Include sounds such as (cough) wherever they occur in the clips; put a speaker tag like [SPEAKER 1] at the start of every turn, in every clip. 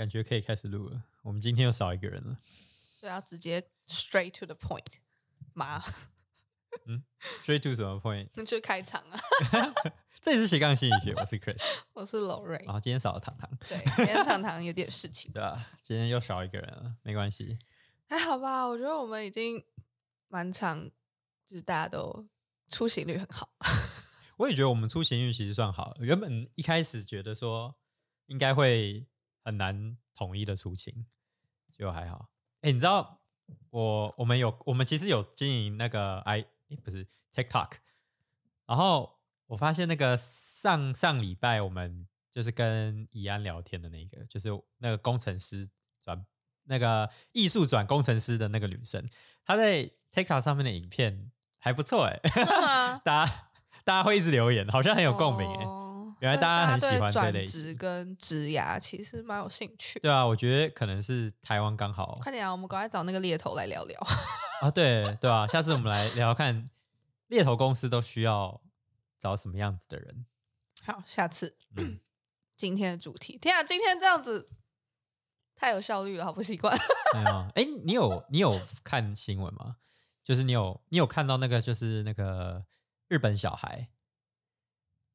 [SPEAKER 1] 感觉可以开始录了。我们今天又少一个人了。
[SPEAKER 2] 对啊，直接 straight to the point，妈
[SPEAKER 1] ，Straight to 什么 point？
[SPEAKER 2] 那 (laughs) 就开场啊！(laughs)
[SPEAKER 1] 这里是斜杠心理学，我是 Chris。(laughs)
[SPEAKER 2] 我是娄瑞，
[SPEAKER 1] 然后今天少了糖糖，
[SPEAKER 2] 对，今天糖糖有点事情，
[SPEAKER 1] 对啊、今天又少一个人了，没关系。
[SPEAKER 2] 还好吧？我觉得我们已经蛮长，就是大家都出行率很好，
[SPEAKER 1] 我也觉得我们出行率其实算好。原本一开始觉得说应该会很难统一的出勤，结果还好。哎，你知道我我们有我们其实有经营那个 i 诶不是 TikTok，然后我发现那个上上礼拜我们就是跟怡安聊天的那个，就是那个工程师转那个艺术转工程师的那个女生，她在 TikTok 上面的影片还不错哎？(laughs) 大家大家会一直留言，好像很有共鸣哎。
[SPEAKER 2] 哦
[SPEAKER 1] 原来大家很喜欢
[SPEAKER 2] 转
[SPEAKER 1] 类型
[SPEAKER 2] 职跟职涯其实蛮有兴趣。
[SPEAKER 1] 对啊，我觉得可能是台湾刚好
[SPEAKER 2] 快点啊，我们赶快找那个猎头来聊聊。(laughs)
[SPEAKER 1] 啊，对对啊，下次我们来聊聊看猎头公司都需要找什么样子的人。
[SPEAKER 2] 好，下次、
[SPEAKER 1] 嗯 (clears throat)
[SPEAKER 2] 今天的主题，天啊，今天这样子太有效率了，好不习惯。(laughs)
[SPEAKER 1] 没有，哎，你有你有看新闻吗？就是你有你有看到那个就是那个日本小孩，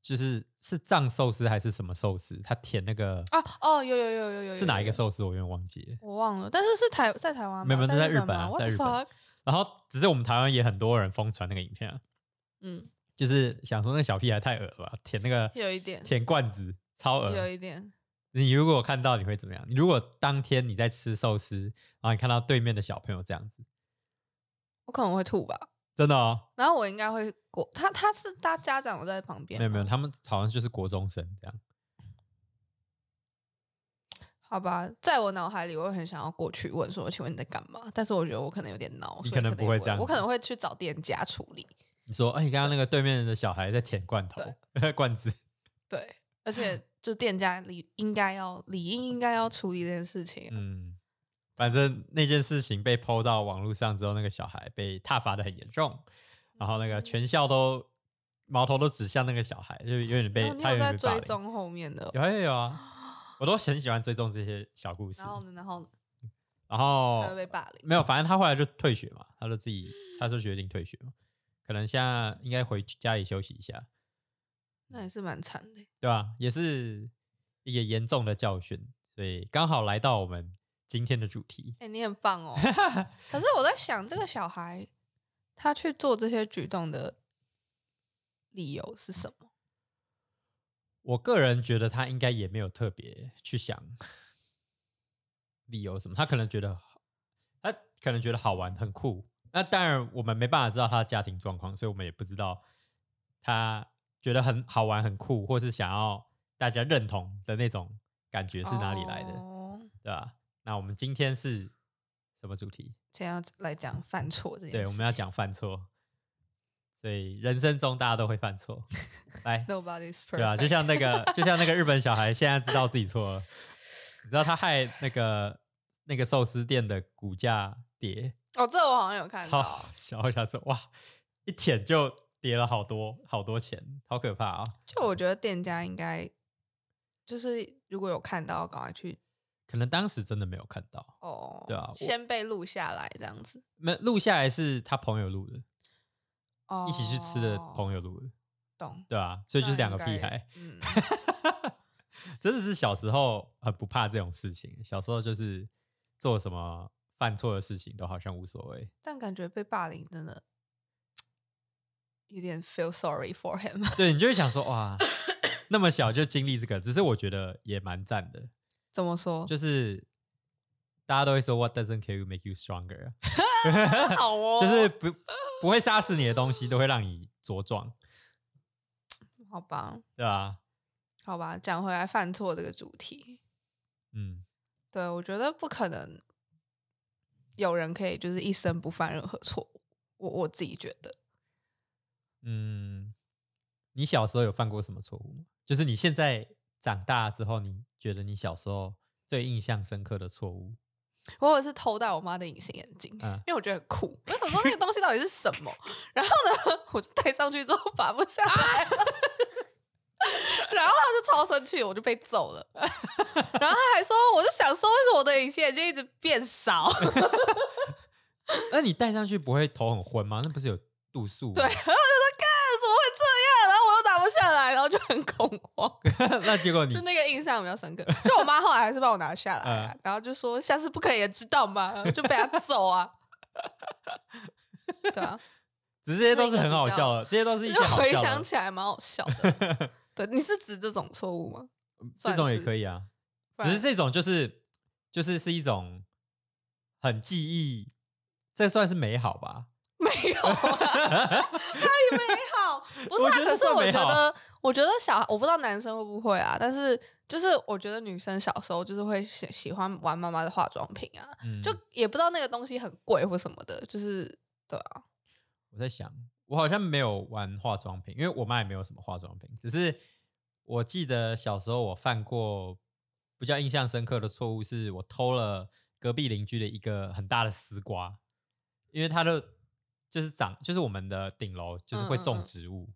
[SPEAKER 1] 就是是藏寿司还是什么寿司？他舔那个
[SPEAKER 2] 啊哦，有有有有有有，
[SPEAKER 1] 是哪一个？寿司？我有点忘记了。
[SPEAKER 2] 我忘了，但是是台在台湾吗？
[SPEAKER 1] 没有没有在
[SPEAKER 2] 日
[SPEAKER 1] 日本啊在日本然后只是我们台湾也很多人疯传那个影片啊，(laughs)
[SPEAKER 2] 嗯，
[SPEAKER 1] 就是想说那小屁孩太恶了吧，舔那个
[SPEAKER 2] 有一点，
[SPEAKER 1] 舔罐子，超恶。
[SPEAKER 2] 有一点。
[SPEAKER 1] 你如果看到，你会怎么样？你如果当天你在吃寿司，然后你看到对面的小朋友这样子，
[SPEAKER 2] 我可能会吐吧，
[SPEAKER 1] 真的哦，
[SPEAKER 2] 然后我应该会过他，他是他家长我在旁边，
[SPEAKER 1] 没有没有，，他们好像就是国中生这样。
[SPEAKER 2] 好吧，在我脑海里，我会很想要过去问说，请问你在干嘛？但是我觉得我可能有点孬，
[SPEAKER 1] 你可能不会这样
[SPEAKER 2] 我可能会去找店家处理。
[SPEAKER 1] 你说，哎，你刚刚那个对面的小孩在舔罐头 (laughs) 罐子，(laughs)
[SPEAKER 2] 对，而且就店家理应该要理应应该要处理这件事情。
[SPEAKER 1] 嗯，反正那件事情被抛到网络上之后，那个小孩被挞伐的很严重，然后那个全校都矛头都指向那个小孩，就有点被、他
[SPEAKER 2] 有在追。踪后面的，
[SPEAKER 1] 有啊有啊，我都很喜欢追踪这些小故事。
[SPEAKER 2] 然后呢，然后呢
[SPEAKER 1] 然后
[SPEAKER 2] 他被霸凌。
[SPEAKER 1] 没有，反正他后来就退学嘛，他就自己，他就决定退学嘛，可能现在应该回家里休息一下，
[SPEAKER 2] 那也是蛮惨的。
[SPEAKER 1] 对吧？也是一个严重的教训，所以刚好来到我们今天的主题。
[SPEAKER 2] 哎、你很棒哦。(laughs) 可是我在想，这个小孩他去做这些举动的理由是什么？
[SPEAKER 1] 我个人觉得他应该也没有特别去想 (laughs) 理由什么，他可能觉得他可能觉得好玩很酷。那当然我们没办法知道他的家庭状况，所以我们也不知道他觉得很好玩很酷，或是想要大家认同的那种感觉是哪里来的，
[SPEAKER 2] 哦、
[SPEAKER 1] 对吧？那我们今天是什么主题？
[SPEAKER 2] 先要来讲犯错这件事。
[SPEAKER 1] 对，我们要讲犯错。所以人生中大家都会犯错，来，(laughs)
[SPEAKER 2] Nobody's perfect。
[SPEAKER 1] 对啊，就像那个，就像那个日本小孩，现在知道自己错了。你知道他害那个那个寿司店的股价跌，
[SPEAKER 2] 哦，这我好像有看到。
[SPEAKER 1] 好笑。我想说，哇，一舔就跌了好多好多钱，好可怕啊！
[SPEAKER 2] 就我觉得店家应该就是如果有看到，赶快去
[SPEAKER 1] 可能当时真的没有看到，
[SPEAKER 2] 哦，
[SPEAKER 1] 对啊
[SPEAKER 2] 先被录下来这样子。
[SPEAKER 1] 没录下来是他朋友录的，
[SPEAKER 2] 哦，
[SPEAKER 1] 一起去吃的朋友录的，
[SPEAKER 2] 懂，
[SPEAKER 1] 对啊，所以就是两个屁孩，
[SPEAKER 2] 嗯，(laughs)
[SPEAKER 1] 真的是小时候很不怕这种事情，小时候就是做什么犯错的事情都好像无所谓。
[SPEAKER 2] 但感觉被霸凌真的有点 feel sorry for him。
[SPEAKER 1] 对你就会想说，哇，那么小就经历这个，只是我觉得也蛮赞的，
[SPEAKER 2] 怎么说？
[SPEAKER 1] 就是大家都会说 “What doesn't kill you make you stronger”，(laughs)
[SPEAKER 2] 好哦
[SPEAKER 1] 就是不不会杀死你的东西都会让你茁壮，
[SPEAKER 2] 好吧，
[SPEAKER 1] 对啊？
[SPEAKER 2] 好吧，讲回来犯错这个主题，
[SPEAKER 1] 嗯，
[SPEAKER 2] 对我觉得不可能有人可以就是一生不犯任何错误。我我自己觉得，
[SPEAKER 1] 嗯，你小时候有犯过什么错误吗？就是你现在长大之后，你觉得你小时候最印象深刻的错误？(laughs)
[SPEAKER 2] 我有一次偷戴我妈的隐形眼镜，
[SPEAKER 1] 嗯
[SPEAKER 2] 因为我觉得很酷。我想说那个 (laughs) 东西到底是什么？(laughs) 然后呢，我就戴上去之后拔不下来了。然后他就超生气，我就被揍了。然后他还说，我就想说，为什么我的隐形眼镜一直变少？
[SPEAKER 1] 那你戴上去不会头很昏吗？那不是有度数？
[SPEAKER 2] 对，然后下来，然后就很恐慌。(laughs)
[SPEAKER 1] 那结果你
[SPEAKER 2] 就那个印象比较深刻。就我妈后来还是帮我拿下来啊、(laughs)
[SPEAKER 1] 嗯
[SPEAKER 2] 然后就说下次不可以也知道吗？(laughs) 就被他揍啊。对啊，
[SPEAKER 1] 只是这些都是很好笑的，这些都是一些
[SPEAKER 2] 回
[SPEAKER 1] 好笑的，
[SPEAKER 2] 想起来蛮好笑的。对，你是指这种错误吗？
[SPEAKER 1] 这种也可以啊。只是这种就是就是是一种很记忆，这算是美好吧？(laughs)
[SPEAKER 2] 没有啊，(laughs) 哪里美好？不是啊，可是我觉得，我觉得小孩，我不知道男生会不会啊，但是就是我觉得女生小时候就是会喜喜欢玩妈妈的化妆品啊，
[SPEAKER 1] 嗯，
[SPEAKER 2] 就也不知道那个东西很贵或什么的，就是对啊，
[SPEAKER 1] 我在想，我好像没有玩化妆品，因为我妈也没有什么化妆品。只是我记得小时候我犯过比较印象深刻的错误，是我偷了隔壁邻居的一个很大的丝瓜，因为他的就是长就是我们的顶楼就是会种
[SPEAKER 2] 嗯嗯嗯
[SPEAKER 1] 植物，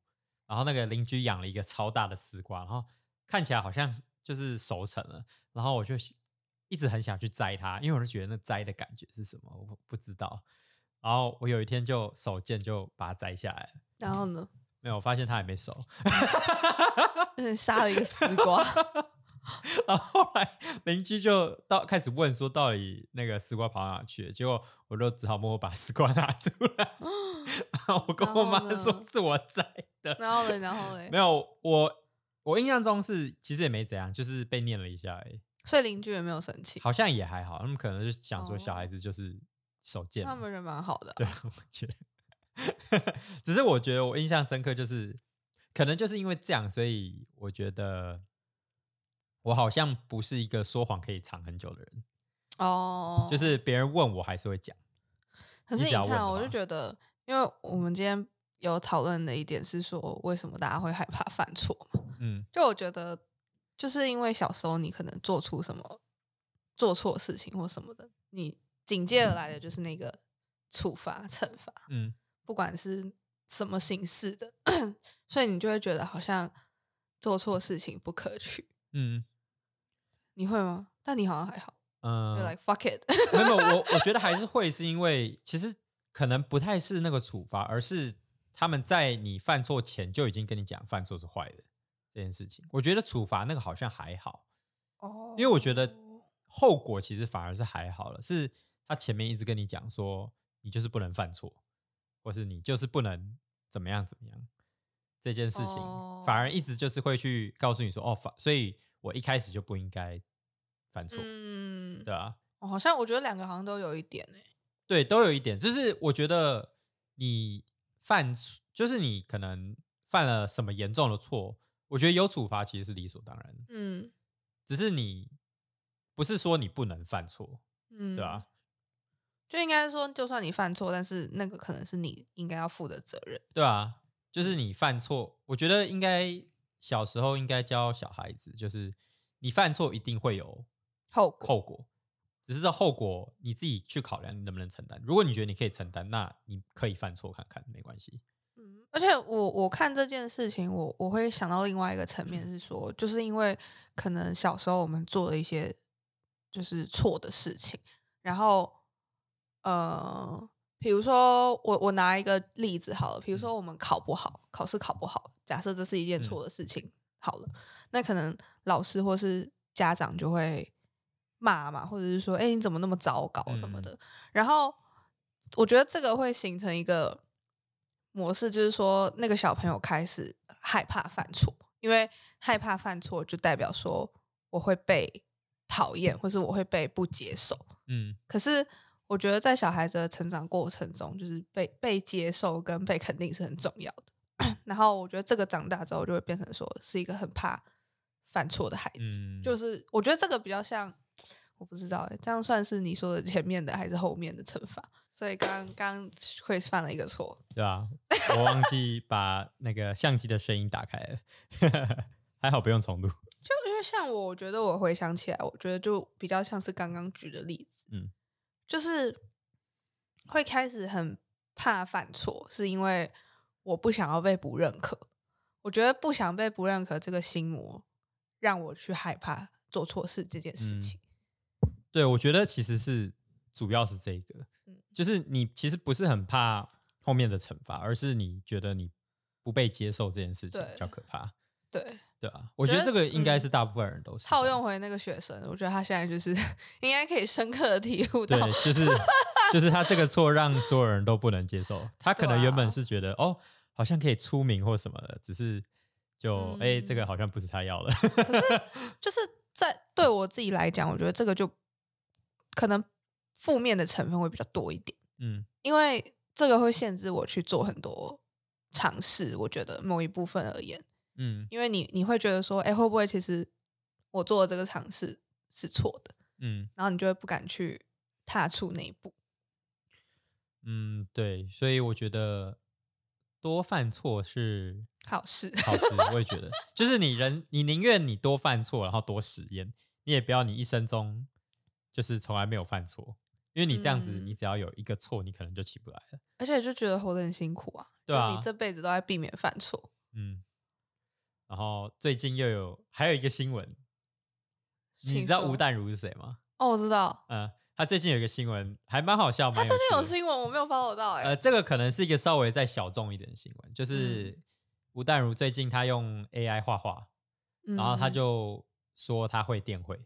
[SPEAKER 1] 然后那个邻居养了一个超大的丝瓜，然后看起来好像就是熟成了，然后我就一直很想去摘它，因为我就觉得那摘的感觉是什么，我不不知道。然后我有一天就手贱就把它摘下来了，
[SPEAKER 2] 然后呢，
[SPEAKER 1] 没有，我发现它还没熟。
[SPEAKER 2] 就是杀了一个丝瓜，(laughs)
[SPEAKER 1] 然后后来邻居就到开始问说，到底那个丝瓜跑哪去了？结果我就只好默默把丝瓜拿出来，(gasps) 然后我跟我妈说是我摘的。
[SPEAKER 2] 然后嘞，然后嘞
[SPEAKER 1] 没，有，我我印象中是其实也没怎样，就是被念了一下而已，
[SPEAKER 2] 所以邻居也没有生气，
[SPEAKER 1] 好像也还好。他们可能就想说小
[SPEAKER 2] 哦
[SPEAKER 1] 孩子就是手贱嘛，
[SPEAKER 2] 他们人蛮好的啊、
[SPEAKER 1] 对，我觉得，(laughs) 只是我觉得我印象深刻，就是可能就是因为这样，所以我觉得我好像不是一个说谎可以藏很久的人，
[SPEAKER 2] 哦，
[SPEAKER 1] 就是别人问我还是会讲。
[SPEAKER 2] 可是你看，
[SPEAKER 1] 的
[SPEAKER 2] 我就觉得，因为我们今天有讨论的一点是说，为什么大家会害怕犯错嘛？
[SPEAKER 1] 嗯
[SPEAKER 2] 就我觉得，就是因为小时候你可能做出什么做错事情或什么的，你紧接而来的就是那个处罚惩罚，
[SPEAKER 1] 嗯，
[SPEAKER 2] 不管是什么形式的，(coughs) 所以你就会觉得好像做错事情不可取。
[SPEAKER 1] 嗯
[SPEAKER 2] 你会吗？但你好像还好，就
[SPEAKER 1] 嗯
[SPEAKER 2] ，like fuck it。
[SPEAKER 1] 没有我 (laughs) 我觉得还是会，是因为其实可能不太是那个处罚，而是他们在你犯错前就已经跟你讲犯错是坏的这件事情。我觉得处罚那个好像还好，
[SPEAKER 2] 哦
[SPEAKER 1] 因为我觉得后果其实反而是还好了，是他前面一直跟你讲说你就是不能犯错，或是你就是不能怎么样怎么样这件事情，
[SPEAKER 2] 哦。
[SPEAKER 1] 反而一直就是会去告诉你说哦，反所以我一开始就不应该犯错，
[SPEAKER 2] 嗯，
[SPEAKER 1] 对啊，
[SPEAKER 2] 哦好像我觉得两个好像都有一点诶、
[SPEAKER 1] 对，都有一点，就是我觉得你犯就是你可能犯了什么严重的错，我觉得有处罚其实是理所当然的，
[SPEAKER 2] 嗯。
[SPEAKER 1] 只是你不是说你不能犯错，
[SPEAKER 2] 嗯，
[SPEAKER 1] 对啊，
[SPEAKER 2] 就应该说，就算你犯错，但是那个可能是你应该要负的责任。
[SPEAKER 1] 对啊，就是你犯错，我觉得应该小时候应该教小孩子，就是你犯错一定会有
[SPEAKER 2] 后果
[SPEAKER 1] 后果，只是这后果你自己去考量你能不能承担。如果你觉得你可以承担，那你可以犯错看看，没关系。
[SPEAKER 2] 嗯，而且我我看这件事情，我我会想到另外一个层面是说，就是因为可能小时候我们做了一些就是错的事情，然后呃，比如说我我拿一个例子好了，比如说我们考不好，考试考不好，假设这是一件
[SPEAKER 1] 嗯。
[SPEAKER 2] 错的事情，好了，那可能老师或是家长就会骂嘛，或者是说，哎、你怎么那么糟糕什么
[SPEAKER 1] 嗯。
[SPEAKER 2] 的，然后我觉得这个会形成一个模式，就是说那个小朋友开始害怕犯错，因为害怕犯错就代表说我会被讨厌，或是我会被不接受。
[SPEAKER 1] 嗯。
[SPEAKER 2] 可是我觉得在小孩子的成长过程中，就是被被接受跟被肯定是很重要的。然后我觉得这个长大之后就会变成说是一个很怕犯错的孩子，
[SPEAKER 1] 嗯，
[SPEAKER 2] 就是我觉得这个比较像，我不知道哎，这样算是你说的前面的还是后面的惩罚？所以刚刚 Chris 犯了一个错，
[SPEAKER 1] 对啊，我忘记把那个相机的声音打开了，(laughs) 还好不用重录。
[SPEAKER 2] 就因为像我，我觉得我回想起来，我觉得就比较像是刚刚举的例子，
[SPEAKER 1] 嗯，
[SPEAKER 2] 就是会开始很怕犯错，是因为我不想要被不认可。我我觉得不想被不认可这个心魔，让我去害怕做错事这件事
[SPEAKER 1] 嗯
[SPEAKER 2] 情。
[SPEAKER 1] 对，我觉得其实是主要是这个，
[SPEAKER 2] 嗯
[SPEAKER 1] 就是你其实不是很怕后面的惩罚，而是你觉得你不被接受这件事情比较可怕，
[SPEAKER 2] 对，
[SPEAKER 1] 对啊，我
[SPEAKER 2] 觉得
[SPEAKER 1] 这个应该
[SPEAKER 2] 嗯
[SPEAKER 1] 是大部分人都是
[SPEAKER 2] 套用回那个学生，我觉得他现在就是 (laughs) 应该可以深刻的体悟到
[SPEAKER 1] 对，，就是就是他这个错让所有人都不能接受。他可能原本是觉得、哦，好像可以出名或什么的，只是就哎、这个
[SPEAKER 2] 嗯
[SPEAKER 1] 好像不是他要的。
[SPEAKER 2] 可是 (laughs) 就是在对我自己来讲，我觉得这个就可能负面的成分会比较多一点，
[SPEAKER 1] 嗯
[SPEAKER 2] 因为这个会限制我去做很多尝试。我觉得某一部分而言，
[SPEAKER 1] 嗯。
[SPEAKER 2] 因为你你会觉得说，哎，会不会其实我做的这个尝试是错的，
[SPEAKER 1] 嗯。
[SPEAKER 2] 然后你就会不敢去踏出那一步。
[SPEAKER 1] 嗯，对，所以我觉得多犯错是
[SPEAKER 2] 好事，
[SPEAKER 1] 好事，我也觉得，就是你人，你宁愿你多犯错，然后多实验，你也不要你一生中就是从来没有犯错，因为你这样子，
[SPEAKER 2] 嗯。
[SPEAKER 1] 你只要有一个错，你可能就起不来了。
[SPEAKER 2] 而且就觉得活得很辛苦啊，
[SPEAKER 1] 对啊
[SPEAKER 2] 就你这辈子都在避免犯错。
[SPEAKER 1] 嗯，然后最近又有还有一个新闻，你知道
[SPEAKER 2] 说。
[SPEAKER 1] 吴淡如是谁吗？
[SPEAKER 2] 哦，我知道，
[SPEAKER 1] 嗯，他最近有一个新闻还蛮好笑，蛮
[SPEAKER 2] 他最近有新闻，我没有 follow 到、哎、
[SPEAKER 1] 呃，这个可能是一个稍微再小众一点的新闻，
[SPEAKER 2] 嗯
[SPEAKER 1] 就是吴淡如最近他用 AI 画画，然后他
[SPEAKER 2] 嗯
[SPEAKER 1] 就说他会电绘，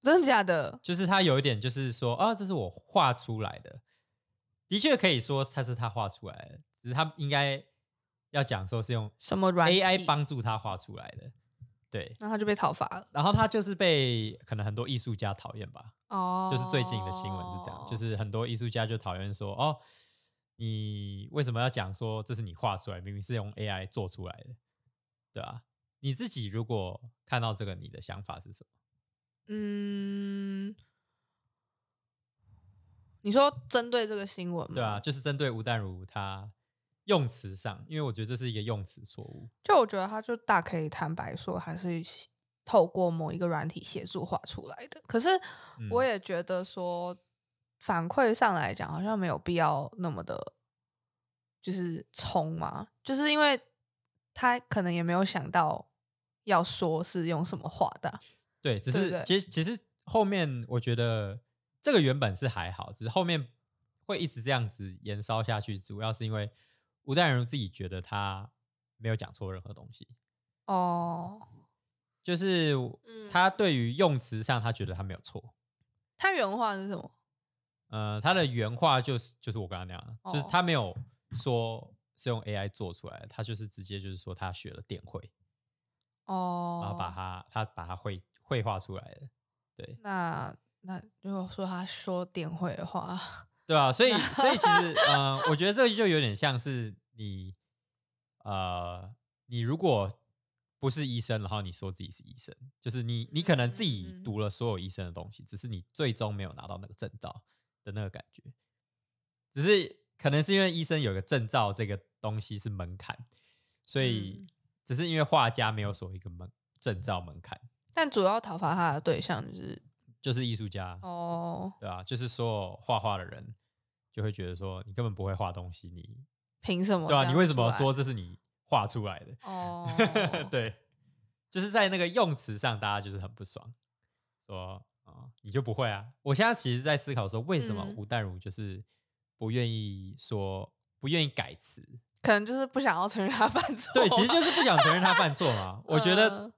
[SPEAKER 2] 真的假的？
[SPEAKER 1] 就是他有一点就是说啊，这是我画出来的，的确可以说他是他画出来的，只是他应该要讲说是用
[SPEAKER 2] 什么软
[SPEAKER 1] AI
[SPEAKER 2] 体
[SPEAKER 1] 帮助他画出来的，对。
[SPEAKER 2] 然后他就被讨伐了。
[SPEAKER 1] 然后他就是被可能很多艺术家讨厌吧，
[SPEAKER 2] 哦，
[SPEAKER 1] 就是最近的新闻是这样，就是很多艺术家就讨厌说，哦，你为什么要讲说这是你画出来，明明是用 AI 做出来的，对吧、你自己如果看到这个，你的想法是什么？
[SPEAKER 2] 嗯，你说针对这个新闻吗？
[SPEAKER 1] 对啊，，就是针对吴淡如他用词上，因为我觉得这是一个用词错误。
[SPEAKER 2] 就我觉得他就大可以坦白说，还是透过某一个软体协助画出来的。可是我
[SPEAKER 1] 嗯
[SPEAKER 2] 也觉得说，反馈上来讲，好像没有必要那么的，就是冲嘛，就是因为他可能也没有想到要说是用什么画的啊。
[SPEAKER 1] 对，只是其实其实后面我觉得这个原本是还好，只是后面会一直这样子延烧下去，主要是因为吴淡如自己觉得他没有讲错任何东西，
[SPEAKER 2] 哦，
[SPEAKER 1] 就是
[SPEAKER 2] 嗯
[SPEAKER 1] 他对于用词上他觉得他没有错。
[SPEAKER 2] 他原话是什么？
[SPEAKER 1] 呃，他的原话就是就是我刚刚那样，就是
[SPEAKER 2] 哦。
[SPEAKER 1] 他没有说是用 AI 做出来的，他就是直接就是说他学了电绘，
[SPEAKER 2] 哦，
[SPEAKER 1] 然后把它他把它绘绘画出来的，对。
[SPEAKER 2] 那那如果说他说点会的话，
[SPEAKER 1] 对啊，所以所以其实呃，我觉得这就有点像是你呃，你如果不是医生，然后你说自己是医生，就是你你可能自己
[SPEAKER 2] 嗯
[SPEAKER 1] 读了所有医生的东西，只是你最终没有拿到那个证照的那个感觉，只是可能是因为医生有个证照这个东西是门槛，所以
[SPEAKER 2] 嗯。
[SPEAKER 1] 只是因为画家没有所谓一个门证照门槛，
[SPEAKER 2] 但主要讨伐他的对象就是
[SPEAKER 1] 就是艺术家，
[SPEAKER 2] 哦，
[SPEAKER 1] 对啊、就是所有画画的人就会觉得说你根本不会画东西，你
[SPEAKER 2] 凭什么？
[SPEAKER 1] 对啊，你为什么说？这是你画出来的？
[SPEAKER 2] 哦，(laughs)
[SPEAKER 1] 对，就是在那个用词上，大家就是很不爽，说啊、你就不会啊。我现在其实在思考说，为什么
[SPEAKER 2] 嗯
[SPEAKER 1] 吴淡如就是不愿意说，不愿意改词？
[SPEAKER 2] 可能就是不想要承认他犯错。
[SPEAKER 1] 对，其实就是不想承认他犯错嘛。(laughs) 我觉得
[SPEAKER 2] 嗯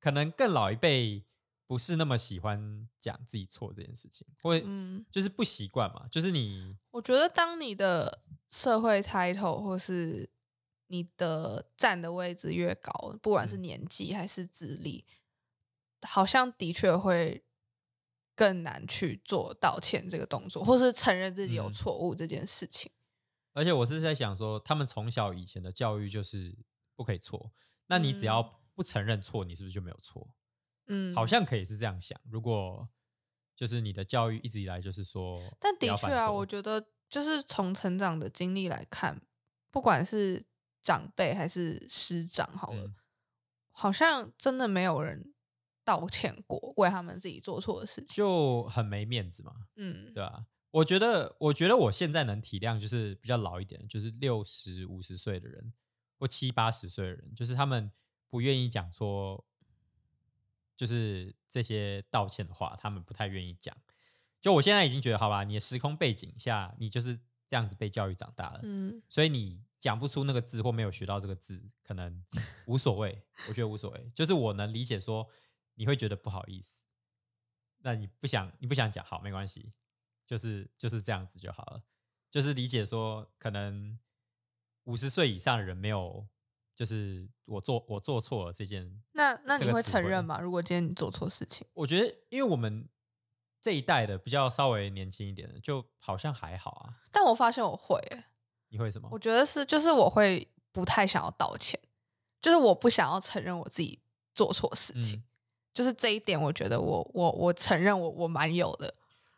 [SPEAKER 1] 可能更老一辈不是那么喜欢讲自己错这件事情，会
[SPEAKER 2] 嗯，
[SPEAKER 1] 就是不习惯嘛。就是你
[SPEAKER 2] 我觉得当你的社会 title 或是你的站的位置越高，不管是
[SPEAKER 1] 嗯
[SPEAKER 2] 年纪还是资历，好像的确会更难去做道歉这个动作，或是承认自己有
[SPEAKER 1] 嗯
[SPEAKER 2] 错误这件事情。
[SPEAKER 1] 而且我是在想说，他们从小以前的教育就是不可以错，那你只要
[SPEAKER 2] 嗯
[SPEAKER 1] 不承认错，你是不是就没有错？
[SPEAKER 2] 嗯，
[SPEAKER 1] 好像可以是这样想。如果就是你的教育一直以来就是说，
[SPEAKER 2] 但的确啊，我觉得就是从成长的经历来看，不管是长辈还是师长，好了，
[SPEAKER 1] 嗯
[SPEAKER 2] 好像真的没有人道歉过为他们自己做错的事情。
[SPEAKER 1] 就很没面子嘛，
[SPEAKER 2] 嗯，
[SPEAKER 1] 对吧、我觉得，我觉得我现在能体谅，就是比较老一点，就是六十五十岁的人或七八十岁的人，就是他们不愿意讲说，就是这些道歉的话，他们不太愿意讲。就我现在已经觉得，好吧，你的时空背景下，你就是这样子被教育长大了，
[SPEAKER 2] 嗯
[SPEAKER 1] 所以你讲不出那个字或没有学到这个字，可能无所谓。(laughs) 我觉得无所谓，就是我能理解说你会觉得不好意思，那你不想你不想讲，好没关系，就是就是这样子就好了。就是理解说，可能五十岁以上的人没有，就是我做我做错了这件。
[SPEAKER 2] 那那你会承认吗？如果今天你做错事情，
[SPEAKER 1] 我觉得，因为我们这一代的比较稍微年轻一点的，就好像还好啊。
[SPEAKER 2] 但我发现我会、欸，
[SPEAKER 1] 你会什么
[SPEAKER 2] 我？觉得是就是我会不太想要道歉，就是我不想要承认我自己做错事情，
[SPEAKER 1] 嗯
[SPEAKER 2] 就是这一点，我觉得我我我承认我我蛮有的。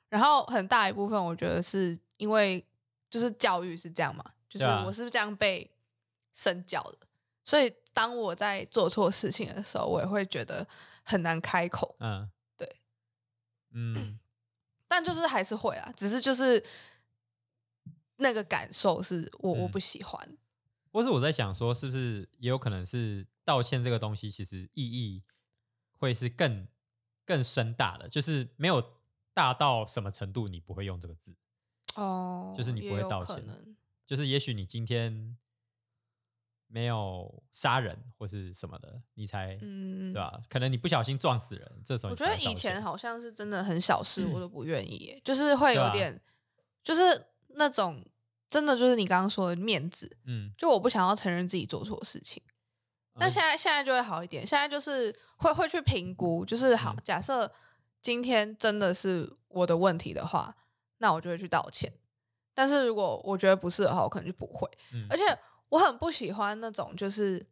[SPEAKER 2] 然后很大一部分，我觉得是因为就是教育是这样嘛，就是
[SPEAKER 1] 对啊
[SPEAKER 2] 我是这样被身教的，所以当我在做错事情的时候，我也会觉得很难开口。
[SPEAKER 1] 嗯，
[SPEAKER 2] 对，
[SPEAKER 1] 嗯，(coughs)
[SPEAKER 2] 但就是还是会啊，只是就是那个感受是我我
[SPEAKER 1] 嗯。
[SPEAKER 2] 不喜欢。
[SPEAKER 1] 或是我在想说，是不是也有可能是道歉这个东西，其实意义会是更更深大的，就是没有大到什么程度你不会用这个字，
[SPEAKER 2] 哦，
[SPEAKER 1] 就是你不会道歉就是也许你今天没有杀人或是什么的，你才、
[SPEAKER 2] 嗯，
[SPEAKER 1] 对吧？可能你不小心撞死人，这时候
[SPEAKER 2] 我觉得以前好像是真的很小事，我都 (laughs) 不愿意耶，就是会有点，就是那种真的就是你刚刚说的面子，
[SPEAKER 1] 嗯，
[SPEAKER 2] 就我不想要承认自己做错事情。那
[SPEAKER 1] 嗯
[SPEAKER 2] 现在现在就会好一点，现在就是会会去评估，就是好，
[SPEAKER 1] 嗯
[SPEAKER 2] 假设今天真的是我的问题的话，那我就会去道歉。但是如果我觉得不是的话，我可能就不会。
[SPEAKER 1] 嗯
[SPEAKER 2] 而且我很不喜欢那种，就是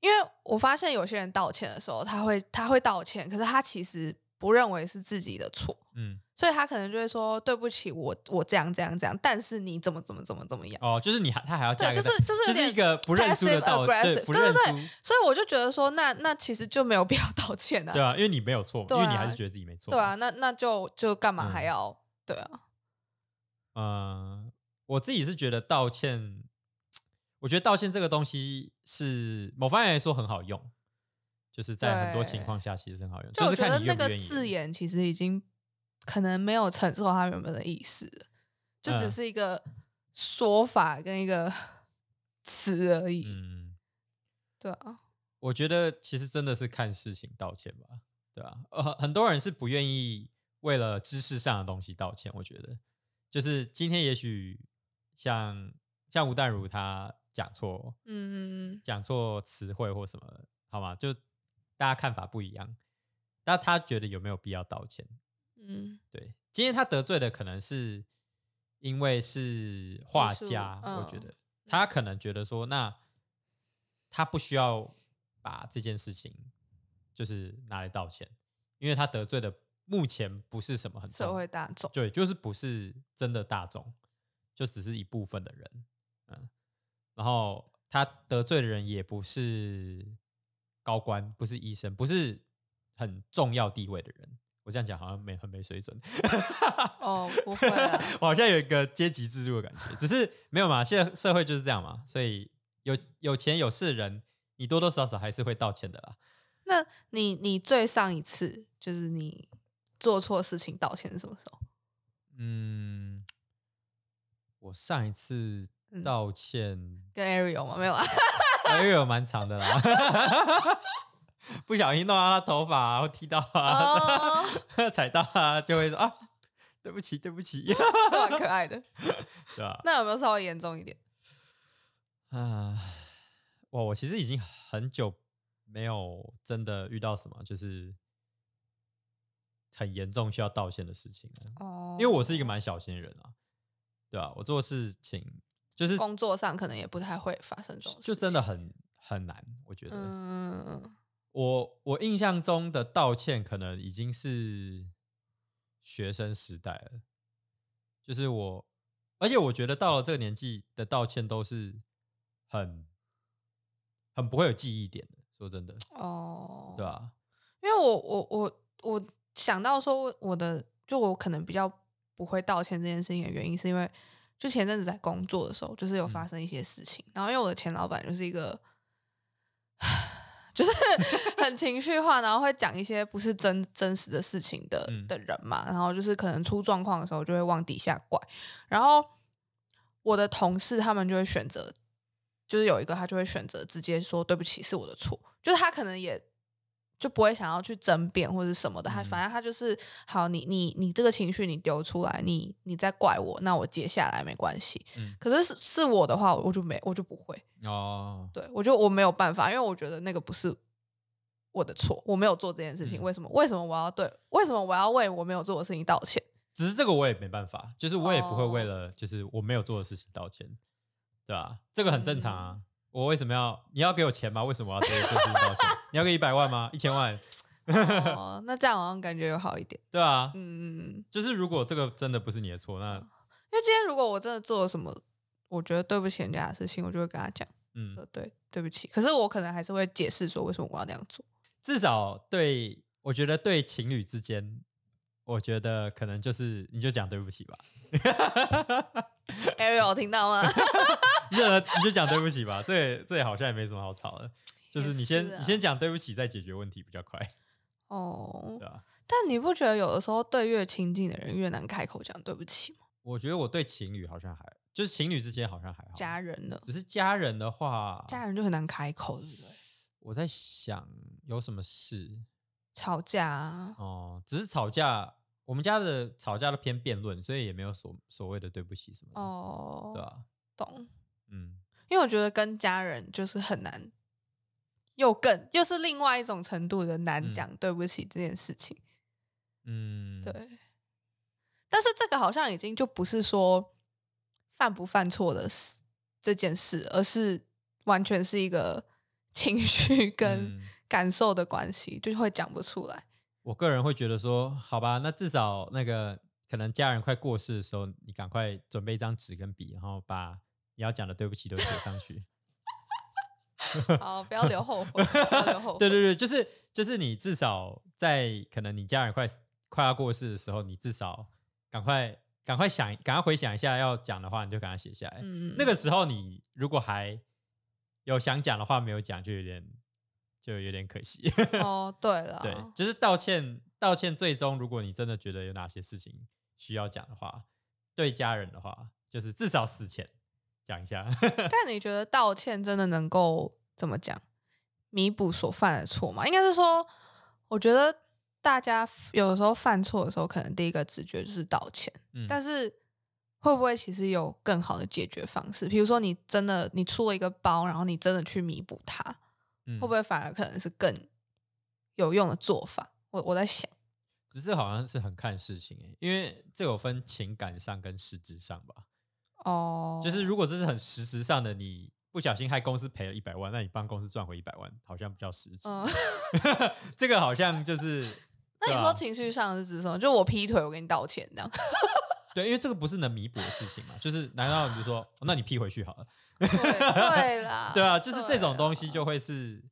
[SPEAKER 2] 因为我发现有些人道歉的时候，他会他会道歉，可是他其实不认为是自己的错，
[SPEAKER 1] 嗯，
[SPEAKER 2] 所以他可能就会说对不起，我我这样这样这样，但是你怎么怎么怎么怎么样。
[SPEAKER 1] 哦，就是你还他还要加
[SPEAKER 2] 对，
[SPEAKER 1] 一个
[SPEAKER 2] 就是就是
[SPEAKER 1] 就是一个不认对
[SPEAKER 2] 对对，所以我就觉得说，那那其实就没有必要道歉啊。
[SPEAKER 1] 对啊，因为你没有错因为你还是觉得自己没错，
[SPEAKER 2] 对啊，，那那就就干嘛还
[SPEAKER 1] 嗯
[SPEAKER 2] 要、对啊？
[SPEAKER 1] 嗯，我自己是觉得道歉，我觉得道歉这个东西是某方面来说很好用，就是在很多情
[SPEAKER 2] 对
[SPEAKER 1] 况下其实很好用，
[SPEAKER 2] 就我
[SPEAKER 1] 是
[SPEAKER 2] 觉得那个
[SPEAKER 1] 看你愿不愿意。
[SPEAKER 2] 字眼其实已经可能没有承受它原本的意思了，就只
[SPEAKER 1] 嗯
[SPEAKER 2] 是一个说法跟一个词而已。
[SPEAKER 1] 嗯，
[SPEAKER 2] 对啊，
[SPEAKER 1] 我觉得其实真的是看事情道歉吧，对啊，呃，很很多人是不愿意为了知识上的东西道歉，我觉得就是今天也许像像吴淡如他讲错，
[SPEAKER 2] 嗯嗯，
[SPEAKER 1] 讲错词汇或什么，好吗？就大家看法不一样，那他觉得有没有必要道歉？
[SPEAKER 2] 嗯，
[SPEAKER 1] 对，今天他得罪的可能是因为是画家，我觉
[SPEAKER 2] 嗯
[SPEAKER 1] 得他可能觉得说，那他不需要把这件事情就是拿来道歉，因为他得罪的目前不是什么很
[SPEAKER 2] 社
[SPEAKER 1] 重
[SPEAKER 2] 会大众，
[SPEAKER 1] 对，就是不是真的大众，就只是一部分的人，嗯，然后他得罪的人也不是高官，不是医生，不是很重要地位的人。我这样讲好像没很没水准，
[SPEAKER 2] 哦，(laughs) 不会啊，
[SPEAKER 1] 我好像有一个阶级制度的感觉，只是没有嘛，现在社会就是这样嘛，所以有有钱有势的人，你多多少少还是会道歉的啦。
[SPEAKER 2] 那你你最上一次就是你做错事情道歉是什么时候？
[SPEAKER 1] 嗯，我上一次
[SPEAKER 2] 嗯
[SPEAKER 1] 道歉。
[SPEAKER 2] 跟 Ariel 吗？没有啊，
[SPEAKER 1] 因为有蛮长的啦，(laughs) 不小心弄到他头发、啊，或踢到啊，
[SPEAKER 2] 哦，(laughs)
[SPEAKER 1] 踩到啊，就会说啊，对不起，对不起，(laughs)
[SPEAKER 2] 是蛮可爱的。
[SPEAKER 1] 对吧？
[SPEAKER 2] 那有没有稍微严重一点？
[SPEAKER 1] 啊，哇，我其实已经很久没有真的遇到什么就是很严重需要道歉的事情了，
[SPEAKER 2] 哦，
[SPEAKER 1] 因为我是一个蛮小心的人啊，对吧？我做事情就是
[SPEAKER 2] 工作上可能也不太会发生这种事情，
[SPEAKER 1] 就真的很很难，我觉得。
[SPEAKER 2] 嗯，
[SPEAKER 1] 我我印象中的道歉可能已经是学生时代了，就是我，而且我觉得到了这个年纪的道歉都是很很不会有记忆点的，说真的，
[SPEAKER 2] 哦，
[SPEAKER 1] 对吧、
[SPEAKER 2] 因为我我我我想到说我的，就我可能比较不会道歉这件事情的原因，是因为就前阵子在工作的时候，就是有发
[SPEAKER 1] 嗯
[SPEAKER 2] 生一些事情，然后因为我的前老板就是一个。(sighs) 就是 (laughs) 很情绪化，然后会讲一些不是真真实的事情的
[SPEAKER 1] 嗯。
[SPEAKER 2] 的人嘛，然后就是可能出状况的时候就会往底下怪，然后我的同事他们就会选择，就是有一个他就会选择直接说对不起是我的错，就是他可能也就不会想要去争辩或者什么的，他
[SPEAKER 1] 嗯
[SPEAKER 2] 反正他就是好，你你你这个情绪你丢出来，你你再怪我，那我接下来没关系。
[SPEAKER 1] 嗯
[SPEAKER 2] 可是是是我的话，我就没我就不会，
[SPEAKER 1] 哦，
[SPEAKER 2] 对我就我没有办法，因为我觉得那个不是我的错，我没有做这件事情，
[SPEAKER 1] 嗯
[SPEAKER 2] 为什么为什么我要对为什么我要为我没有做的事情道歉？
[SPEAKER 1] 只是这个我也没办法，就是我也不会为
[SPEAKER 2] 哦
[SPEAKER 1] 了就是我没有做的事情道歉，对吧？这个很正常
[SPEAKER 2] 嗯
[SPEAKER 1] 啊。我为什么要你要给我钱吗？为什么我要对这个事情道歉？(laughs) 你要给一百万吗？一千万？
[SPEAKER 2] 哦，那这样好像感觉有好一点。(laughs)
[SPEAKER 1] 对啊，
[SPEAKER 2] 嗯嗯嗯，
[SPEAKER 1] 就是如果这个真的不是你的错，那
[SPEAKER 2] 因为今天如果我真的做了什么，我觉得对不起人家的事情，我就会跟他讲，
[SPEAKER 1] 嗯，
[SPEAKER 2] 说对对不起。可是我可能还是会解释说为什么我要那样做。
[SPEAKER 1] 至少对我觉得对情侣之间，我觉得可能就是你就讲对不起吧
[SPEAKER 2] ，Ariel 听到吗？(laughs)
[SPEAKER 1] 你就你就讲对不起吧，这也这也好像也没什么好吵的，就是你先你先讲对不起，再解决问题比较快，
[SPEAKER 2] 哦
[SPEAKER 1] 对，吧？
[SPEAKER 2] 但你不觉得有的时候对越亲近的人越难开口讲对不起吗？
[SPEAKER 1] 我觉得我对情侣好像还就是情侣之间好像还好，
[SPEAKER 2] 家人呢？
[SPEAKER 1] 只是家人的话，
[SPEAKER 2] 家人就很难开口，对不对？
[SPEAKER 1] 我在想有什么事
[SPEAKER 2] 吵架啊，
[SPEAKER 1] 哦，只是吵架，我们家的吵架都偏辩论，所以也没有所所谓的对不起什么的，
[SPEAKER 2] 哦，
[SPEAKER 1] 对吧？
[SPEAKER 2] 懂。
[SPEAKER 1] 嗯，
[SPEAKER 2] 因为我觉得跟家人就是很难，又更又是另外一种程度的难
[SPEAKER 1] 嗯
[SPEAKER 2] 讲对不起这件事情。
[SPEAKER 1] 嗯，
[SPEAKER 2] 对，但是这个好像已经就不是说犯不犯错的事这件事，而是完全是一个 (laughs) 情绪跟
[SPEAKER 1] 嗯
[SPEAKER 2] 感受的关系，就会讲不出来。
[SPEAKER 1] 我个人会觉得说，好吧，那至少那个可能家人快过世的时候，你赶快准备一张纸跟笔，然后把你要讲的对不起都写上去。(laughs) (laughs)
[SPEAKER 2] 好，不要留后悔，不要留后悔。
[SPEAKER 1] 对对对，就是就是你至少在可能你家人快快要过世的时候，你至少赶快赶快想，赶快回想一下要讲的话，你就赶快写下来。
[SPEAKER 2] 嗯，
[SPEAKER 1] 那个时候你如果还有想讲的话没有讲，就有点就有点可惜。(laughs)
[SPEAKER 2] 哦，对了，
[SPEAKER 1] 对，就是道歉，道歉最终如果你真的觉得有哪些事情需要讲的话，对家人的话，就是至少死前讲一下。(laughs)
[SPEAKER 2] 但你觉得道歉真的能够怎么讲弥补所犯的错吗？应该是说，我觉得大家有的时候犯错的时候，可能第一个直觉就是道歉，
[SPEAKER 1] 嗯，
[SPEAKER 2] 但是会不会其实有更好的解决方式？比如说，你真的你出了一个包，然后你真的去弥补它，
[SPEAKER 1] 嗯
[SPEAKER 2] 会不会反而可能是更有用的做法？我我在想，
[SPEAKER 1] 只是好像是很看事情诶，因为这有分情感上跟实质上吧。
[SPEAKER 2] 哦，
[SPEAKER 1] 就是如果这是很实质上的，你不小心害公司赔了一百万，那你帮公司赚回一百万，好像比较实质。
[SPEAKER 2] 嗯，(laughs)
[SPEAKER 1] 这个好像就是，(laughs)
[SPEAKER 2] 那你说情绪上是指什么？就我劈腿，我跟你道歉这样？
[SPEAKER 1] 对，因为这个不是能弥补的事情嘛。就是 (laughs) 难道你就说，哦那你劈回去好了？
[SPEAKER 2] 对对啦，(laughs)
[SPEAKER 1] 对啊，就是这种
[SPEAKER 2] 对
[SPEAKER 1] 东西就会是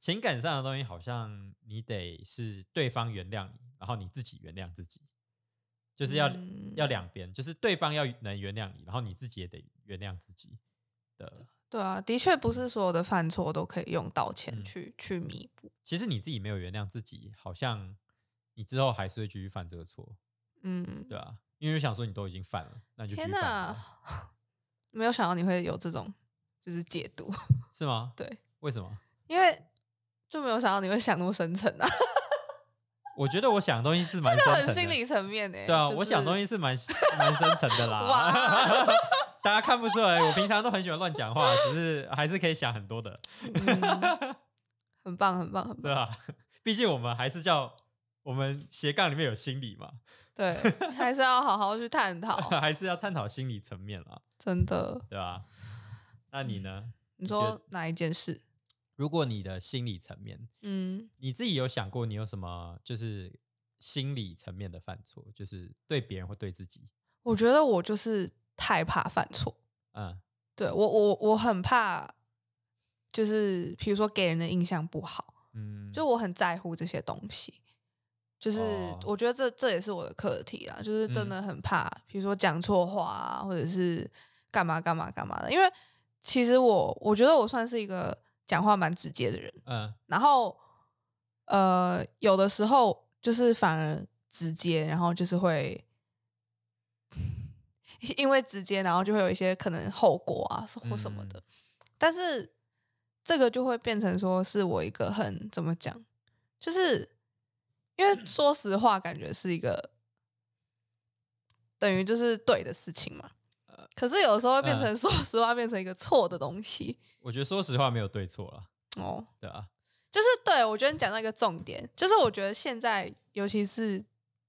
[SPEAKER 1] 情感上的东西，好像你得是对方原谅你，然后你自己原谅自己，就是要、
[SPEAKER 2] 嗯
[SPEAKER 1] 要两边，就是对方要能原谅你，然后你自己也得原谅自己的。
[SPEAKER 2] 对啊，的确不是所有的犯错都可以用道歉
[SPEAKER 1] 嗯
[SPEAKER 2] 去、去弥补。
[SPEAKER 1] 其实你自己没有原谅自己，好像你之后还是会继续犯这个错，
[SPEAKER 2] 嗯，
[SPEAKER 1] 对啊，因为想说你都已经犯了，那你就继
[SPEAKER 2] 天哪
[SPEAKER 1] 吧，，(laughs)
[SPEAKER 2] 没有想到你会有这种就是解读，
[SPEAKER 1] 是吗？
[SPEAKER 2] 对，
[SPEAKER 1] 为什么？
[SPEAKER 2] 因为就没有想到你会想那么深层啊，(laughs)
[SPEAKER 1] 我觉得我想的东西是蛮
[SPEAKER 2] 这
[SPEAKER 1] 深层的，
[SPEAKER 2] 很心理层面诶、
[SPEAKER 1] 对啊，
[SPEAKER 2] 就是
[SPEAKER 1] 我想东西是蛮蛮深层的啦。
[SPEAKER 2] 哇 (laughs)
[SPEAKER 1] 大家看不出来，我平常都很喜欢乱讲话，只是还是可以想很多的，
[SPEAKER 2] 嗯很棒，很棒，很棒。
[SPEAKER 1] 对啊？毕竟我们还是叫我们斜杠里面有心理嘛，(laughs)
[SPEAKER 2] 对，还是要好好去探讨，(laughs)
[SPEAKER 1] 还是要探讨心理层面啦，
[SPEAKER 2] 真的。
[SPEAKER 1] 对吧？那你呢？
[SPEAKER 2] 你说哪一件事？
[SPEAKER 1] 如果你的心理层面，
[SPEAKER 2] 嗯，
[SPEAKER 1] 你自己有想过你有什么就是心理层面的犯错，就是对别人或对自己？
[SPEAKER 2] 我觉得我就是太怕犯错。
[SPEAKER 1] 嗯
[SPEAKER 2] 对我，我我很怕，就是比如说给人的印象不好，
[SPEAKER 1] 嗯，
[SPEAKER 2] 就我很在乎这些东西。就是
[SPEAKER 1] 哦
[SPEAKER 2] 我觉得这这也是我的课题啦，就是真
[SPEAKER 1] 嗯
[SPEAKER 2] 的很怕，比如说讲错话啊，或者是干嘛干嘛干嘛的。因为其实我我觉得我算是一个讲话蛮直接的人，
[SPEAKER 1] 嗯
[SPEAKER 2] 然后呃，有的时候就是反而直接，然后就是会 (laughs) 因为直接，然后就会有一些可能后果啊或什么的。
[SPEAKER 1] 嗯
[SPEAKER 2] 但是这个就会变成说是我一个很怎么讲，就是因为说实话，感觉是一个等于就是对的事情嘛。可是有时候会变成 (laughs) 说实话，变成一个错的东西
[SPEAKER 1] 我觉得说实话没有对错了，
[SPEAKER 2] 哦。
[SPEAKER 1] 对啊，
[SPEAKER 2] 就是对我觉得你讲到一个重点，就是我觉得现在，尤其是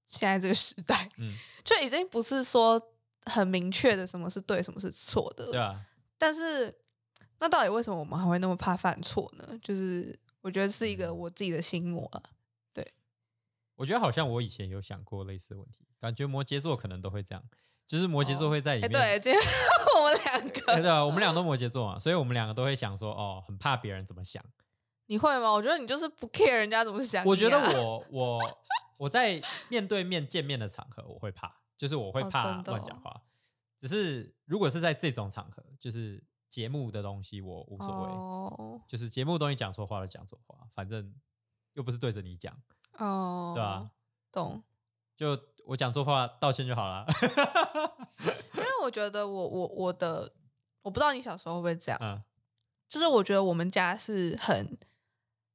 [SPEAKER 2] 现在这个时代，
[SPEAKER 1] 嗯，(laughs)
[SPEAKER 2] 就已经不是说很明确的什么是对，什么是错的。
[SPEAKER 1] 对啊，
[SPEAKER 2] 但是，那到底为什么我们还会那么怕犯错呢？就是我觉得是一个
[SPEAKER 1] 嗯
[SPEAKER 2] 我自己的心魔啊。
[SPEAKER 1] 我觉得好像我以前有想过类似的问题，感觉摩羯座可能都会这样，就是摩羯座会在里
[SPEAKER 2] 哎、
[SPEAKER 1] 面，
[SPEAKER 2] 对，今天 (laughs) 我们两
[SPEAKER 1] 哎
[SPEAKER 2] 个，
[SPEAKER 1] 对啊，我们两个都 (laughs) 摩羯座嘛，所以我们两个都会想说，哦，很怕别人怎么想。
[SPEAKER 2] 你会吗？我觉得你就是不 care 人家怎么想啊、
[SPEAKER 1] 我觉得我我我在面对面见面的场合，我会怕，就是我会
[SPEAKER 2] 哦
[SPEAKER 1] 怕乱讲话。只是如果是在这种场合，就是节目的东西，我无所谓。
[SPEAKER 2] 哦
[SPEAKER 1] 就是节目东西讲错话就讲错话，反正又不是对着你讲，
[SPEAKER 2] 哦，
[SPEAKER 1] 对啊，
[SPEAKER 2] 懂。
[SPEAKER 1] 就我讲错话道歉就好了。(laughs)
[SPEAKER 2] 因为我觉得我我我的，我不知道你小时候会不会这样，
[SPEAKER 1] 嗯。
[SPEAKER 2] 就是我觉得我们家是很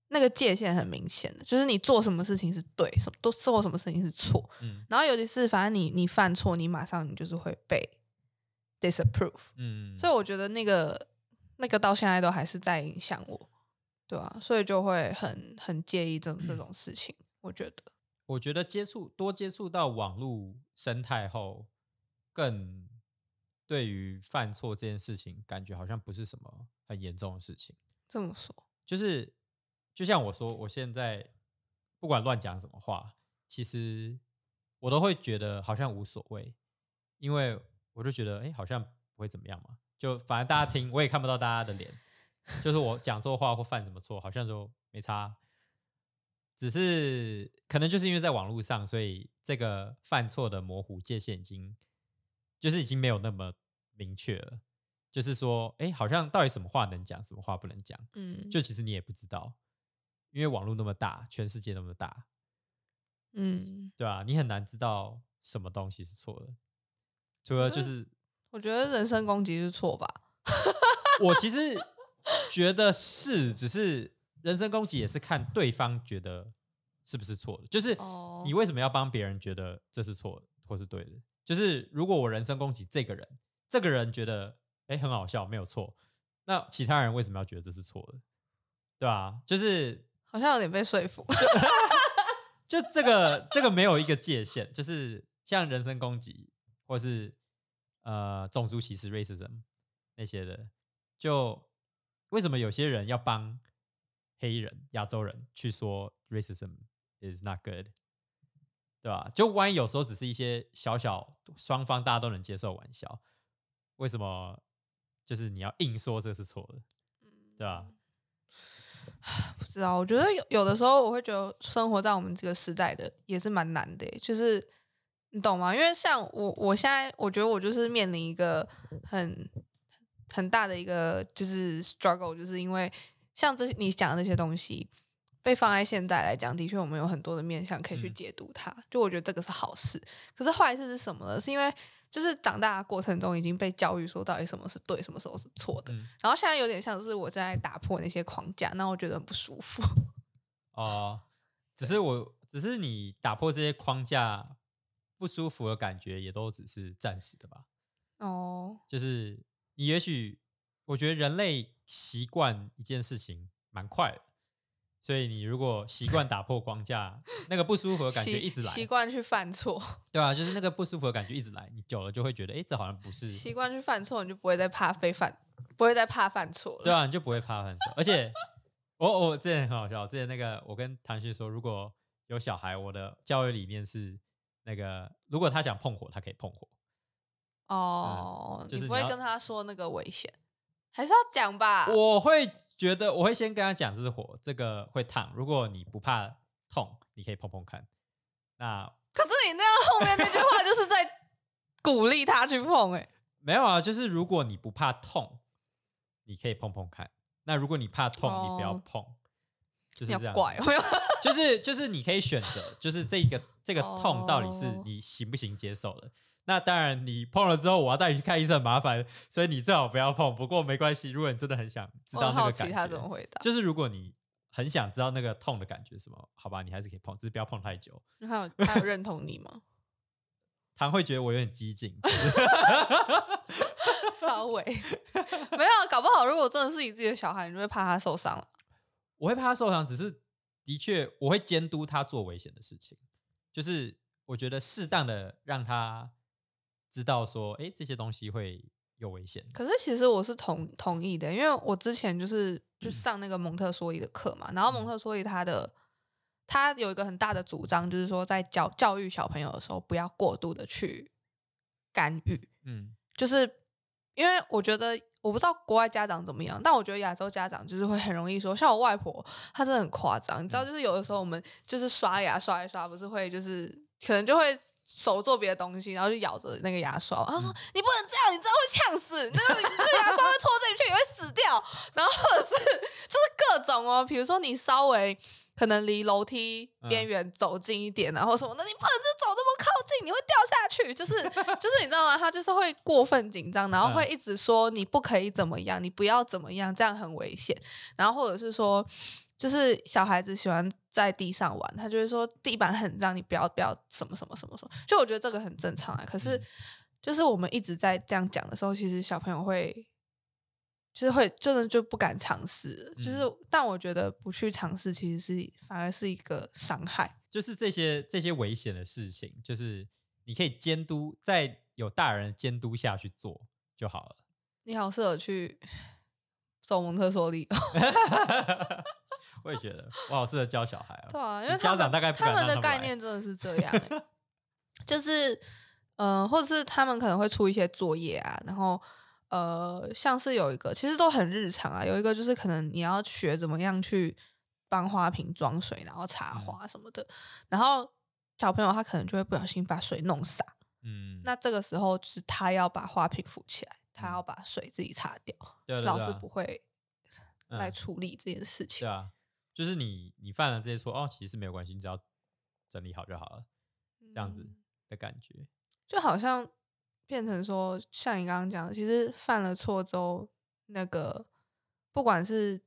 [SPEAKER 2] 那个界限很明显的，就是你做什么事情是对，什么都做什么事情是错，
[SPEAKER 1] 嗯。
[SPEAKER 2] 然后尤其是反正你你犯错，你马上你就是会被 disapprove，
[SPEAKER 1] 嗯，
[SPEAKER 2] 所以我觉得那个那个到现在都还是在影响我，对啊，所以就会很很介意这种这种事情，我觉得，
[SPEAKER 1] 我觉得接触多接触到网络生态后，更对于犯错这件事情，感觉好像不是什么很严重的事情。
[SPEAKER 2] 这么说，
[SPEAKER 1] 就是就像我说，我现在不管乱讲什么话，其实我都会觉得好像无所谓，因为我就觉得哎、诶好像不会怎么样嘛。就反正大家听，我也看不到大家的脸，就是我讲错话或犯什么错，好像就没差。只是可能就是因为在网络上，所以这个犯错的模糊界限已经就是已经没有那么明确了。就是说，哎，好像到底什么话能讲，什么话不能讲，
[SPEAKER 2] 嗯，
[SPEAKER 1] 就其实你也不知道，因为网络那么大，全世界那么大，
[SPEAKER 2] 嗯，
[SPEAKER 1] 对吧、你很难知道什么东西是错的，除了就是
[SPEAKER 2] 我觉得人身攻击是错吧，
[SPEAKER 1] 我其实觉得是，只是人身攻击也是看对方觉得是不是错的，就是
[SPEAKER 2] 哦
[SPEAKER 1] 你为什么要帮别人觉得这是错的或是对的？就是如果我人身攻击这个人，这个人觉得哎很好笑，没有错，那其他人为什么要觉得这是错的？对吧、就是
[SPEAKER 2] 好像有点被说服，(laughs)
[SPEAKER 1] 就这个这个没有一个界限，就是像人身攻击或是呃种族歧视 racism 那些的，就为什么有些人要帮黑人、亚洲人去说 racism is not good，对吧？就万一有时候只是一些小小双方大家都能接受玩笑，为什么就是你要硬说这是错的，对吧？
[SPEAKER 2] 不知道，我觉得有有的时候我会觉得生活在我们这个时代的也是蛮难的，就是你懂吗？因为像我，我现在我觉得我就是面临一个很很大的一个就是 struggle，就是因为像这些你讲的那些东西被放在现在来讲，的确我们有很多的面向可以去
[SPEAKER 1] 嗯
[SPEAKER 2] 解读它，就我觉得这个是好事。可是坏事是什么呢？是因为就是长大的过程中已经被教育说到底什么是对，什么时候是错的，
[SPEAKER 1] 嗯
[SPEAKER 2] 然后现在有点像是我在打破那些框架，那我觉得很不舒服。(laughs)
[SPEAKER 1] 哦，只是我，只是你打破这些框架，不舒服的感觉也都只是暂时的吧。
[SPEAKER 2] 哦，
[SPEAKER 1] 就是你也许，我觉得人类习惯一件事情蛮快的，所以你如果习惯打破框架，那个不舒服的感觉一直来，
[SPEAKER 2] 习惯去犯错，(laughs)
[SPEAKER 1] 对啊，就是那个不舒服的感觉一直来，你久了就会觉得，哎，这好像不是，
[SPEAKER 2] 习惯去犯错，你就不会再怕被犯，不会再怕犯错了。
[SPEAKER 1] 对啊，你就不会怕犯错。而且我我之前很好笑，之前那个我跟唐旭说，如果有小孩，我的教育理念是那个，如果他想碰火，他可以碰火。
[SPEAKER 2] 哦，
[SPEAKER 1] 就是你要
[SPEAKER 2] 跟他说那个危险，还是要讲吧？
[SPEAKER 1] 我会觉得我会先跟他讲这是火，这个会烫。如果你不怕痛，你可以碰碰看。那
[SPEAKER 2] 可是你那样后面那句话就是在鼓励他去碰、欸，(laughs)
[SPEAKER 1] 没有啊，就是如果你不怕痛，你可以碰碰看。那如果你怕痛，你不要
[SPEAKER 2] 哦
[SPEAKER 1] 碰，就是这样。
[SPEAKER 2] 怪哦，
[SPEAKER 1] 就是就是你可以选择，就是这个这个痛到底是
[SPEAKER 2] 哦
[SPEAKER 1] 你行不行接受的。那当然，你碰了之后，我要带你去看医生很麻烦，所以你最好不要碰。不过没关系，如果你真的很想知道那个感觉，
[SPEAKER 2] 他怎么回答。
[SPEAKER 1] 就是如果你很想知道那个痛的感觉是什么，好吧，你还是可以碰，只是不要碰太久。
[SPEAKER 2] 他有他有认同你吗？(laughs)
[SPEAKER 1] 他会觉得我有点激进，(laughs)
[SPEAKER 2] 稍微没有啊，搞不好如果真的是你自己的小孩，你就会怕他受伤了。
[SPEAKER 1] 我会怕他受伤，只是的确我会监督他做危险的事情，就是我觉得适当的让他知道说，哎，这些东西会有危险。
[SPEAKER 2] 可是其实我是同同意的，因为我之前就是就上那个蒙特梭利的课嘛，然后蒙特梭利他的他有一个很大的主张，就是说在教教育小朋友的时候，不要过度的去干预，
[SPEAKER 1] 嗯。
[SPEAKER 2] 就是因为我觉得我不知道国外家长怎么样，但我觉得亚洲家长就是会很容易说，像我外婆，她真的很夸张，你知道，就是有的时候我们就是刷牙刷一刷，不是会就是可能就会手做别的东西，然后就咬着那个牙刷，他说、你不能这样，你这样会呛死，那个你这个牙刷会戳进去，你会死掉，然后或者是就是各种哦，比如说你稍微。可能离楼梯边缘走近一点啊，然后什么的，你不能就走那么靠近，你会掉下去。就是就是你知道吗？他就是会过分紧张，然后会一直说你不可以怎么样，你不要怎么样，这样很危险。然后或者是说，就是小孩子喜欢在地上玩，他就会说地板很脏，你不要不要什么什么什么什么。就我觉得这个很正常啊。可是
[SPEAKER 1] 嗯
[SPEAKER 2] 就是我们一直在这样讲的时候，其实小朋友会。就是会真的就不敢尝试，就是
[SPEAKER 1] 嗯
[SPEAKER 2] 但我觉得不去尝试其实是反而是一个伤害。
[SPEAKER 1] 就是这些这些危险的事情，就是你可以监督，在有大人监督下去做就好了。
[SPEAKER 2] 你好适合去 (sighs) 走蒙特梭利，(laughs)
[SPEAKER 1] 我也觉得我好适合教小孩啊。
[SPEAKER 2] 对啊，因为
[SPEAKER 1] 家长大概
[SPEAKER 2] 他们的概念真的是这样欸、(laughs) 就是嗯、呃或者是他们可能会出一些作业啊，然后呃，像是有一个其实都很日常啊，有一个就是可能你要学怎么样去帮花瓶装水，然后插
[SPEAKER 1] 嗯
[SPEAKER 2] 花什么的，然后小朋友他可能就会不小心把水弄洒，
[SPEAKER 1] 嗯，
[SPEAKER 2] 那这个时候是他要把花瓶扶起来，他
[SPEAKER 1] 嗯
[SPEAKER 2] 要把水自己擦掉，
[SPEAKER 1] 对啊对啊
[SPEAKER 2] 老师不会来
[SPEAKER 1] 嗯
[SPEAKER 2] 处理这件事情。
[SPEAKER 1] 对啊，就是你你犯了这些错哦，其实没有关系，你只要整理好就好了，这样子
[SPEAKER 2] 嗯
[SPEAKER 1] 的感觉。
[SPEAKER 2] 就好像变成说，像你刚刚讲的，其实犯了错之后，那个不管是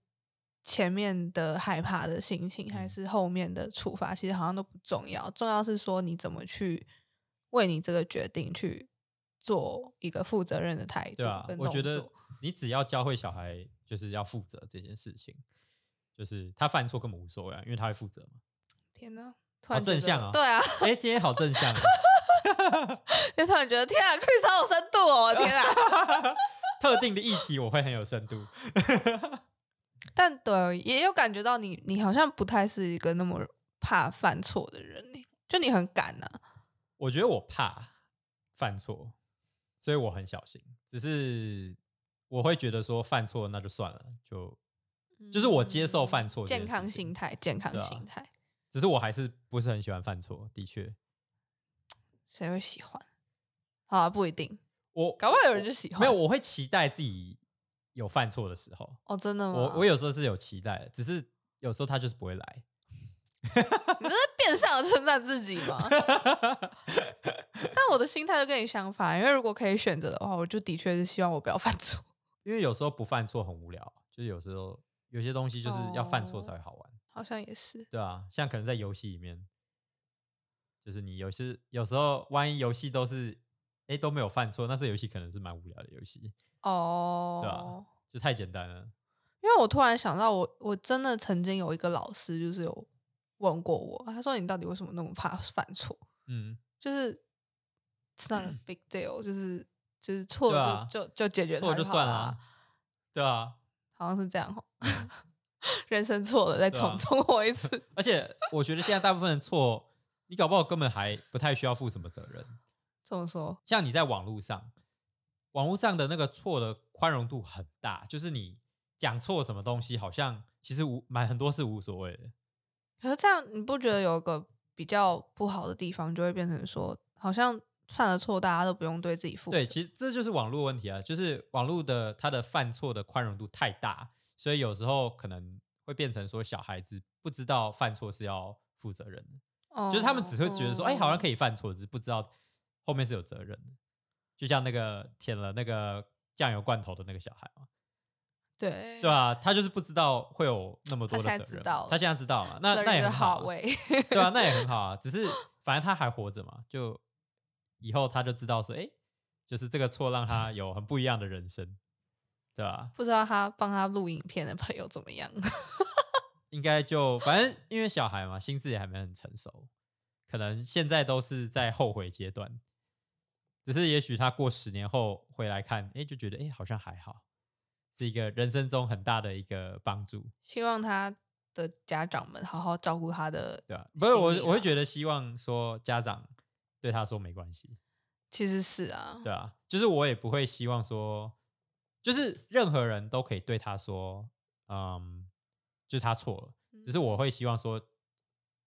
[SPEAKER 2] 前面的害怕的心情，还
[SPEAKER 1] 嗯
[SPEAKER 2] 是后面的处罚，其实好像都不重要。重要是说你怎么去为你这个决定去做一个负责任的态度
[SPEAKER 1] 对啊，我觉得。你只要教会小孩就是要负责这件事情，就是他犯错根本无所谓啊，因为他会负责嘛。
[SPEAKER 2] 天哪，突
[SPEAKER 1] 好
[SPEAKER 2] 然觉得
[SPEAKER 1] 正向啊
[SPEAKER 2] 对啊，(laughs)
[SPEAKER 1] 哎，今天好正向啊，
[SPEAKER 2] 就突然觉得天啊，Chris 好有深度哦，天啊！(laughs)
[SPEAKER 1] 特定的议题我会很有深度。(laughs)
[SPEAKER 2] 但对，也有感觉到你，你好像不太是一个那么怕犯错的人呢，就你很敢呐、
[SPEAKER 1] 我觉得我怕犯错，所以我很小心。只是我会觉得说犯错那就算了，就就是我接受犯错
[SPEAKER 2] 健康心态，健康心态，
[SPEAKER 1] 只是我还是不是很喜欢犯错。的确，
[SPEAKER 2] 谁会喜欢？好啊，不一定，
[SPEAKER 1] 我
[SPEAKER 2] 搞不好有人就喜欢。
[SPEAKER 1] 没有，我会期待自己有犯错的时候。
[SPEAKER 2] 哦，真的吗？
[SPEAKER 1] 我我有时候是有期待的，只是有时候他就是不会来。
[SPEAKER 2] 你这是变相的称赞自己吗？(laughs) 但我的心态就跟你相反，因为如果可以选择的话，我就的确是希望我不要犯错。
[SPEAKER 1] 因为有时候不犯错很无聊，就是有时候有些东西就是要犯错才会好玩，
[SPEAKER 2] 好像也是，
[SPEAKER 1] 对啊，像可能在游戏里面，就是你有些有时候万一游戏都是哎都没有犯错，那这游戏可能是蛮无聊的游戏，
[SPEAKER 2] 哦，
[SPEAKER 1] 对啊就太简单了。
[SPEAKER 2] 因为我突然想到我，我真的曾经有一个老师，就是有问过我，他说你到底为什么那么怕犯错？
[SPEAKER 1] 嗯，
[SPEAKER 2] 就是 it's not a (coughs) big deal，就是就是错了
[SPEAKER 1] 对啊
[SPEAKER 2] 就、就就解决它
[SPEAKER 1] 错了就算了啊，对啊，
[SPEAKER 2] 好像是这样哦。(laughs) 人生错了，再重重活一次。(laughs)
[SPEAKER 1] 而且我觉得现在大部分的错，你搞不好根本还不太需要负什么责任。
[SPEAKER 2] 这么说，
[SPEAKER 1] 像你在网络上，网络上的那个错的宽容度很大，就是你讲错什么东西，好像其实无蛮很多是无所谓的。
[SPEAKER 2] 可是这样你不觉得有一个比较不好的地方，就会变成说，好像犯了错，大家都不用对自己负责。
[SPEAKER 1] 对，其实这就是网络问题啊，就是网络的它的犯错的宽容度太大，所以有时候可能会变成说小孩子不知道犯错是要负责任的，
[SPEAKER 2] 哦
[SPEAKER 1] 就是他们只会觉得说，哎、好像可
[SPEAKER 2] 以。
[SPEAKER 1] 犯错，只是不知道后面是有责任的。就像那个舔了那个酱油罐头的那个小孩嘛，
[SPEAKER 2] 对
[SPEAKER 1] 对啊，他就是不知道会有那么多的责任他现在知道了，那那也很好啊、对啊，那也很好啊。(laughs) 只是反正他还活着嘛，就以后他就知道说，哎、就是这个错让他有很不一样的人生，对吧、
[SPEAKER 2] 不知道他帮他录影片的朋友怎么样？(laughs)
[SPEAKER 1] 应该就反正因为小孩嘛，心智也还没很成熟，可能现在都是在后悔阶段。只是也许他过十年后回来看，哎、就觉得哎、诶好像还好，是一个人生中很大的一个帮助，
[SPEAKER 2] 希望他的家长们好好照顾他的。
[SPEAKER 1] 对吧、不是我我会觉得希望说家长对他说没关系，
[SPEAKER 2] 其实是啊，
[SPEAKER 1] 对啊，就是我也不会希望说，就是任何人都可以对他说，嗯，就是他错了，只是我会希望说，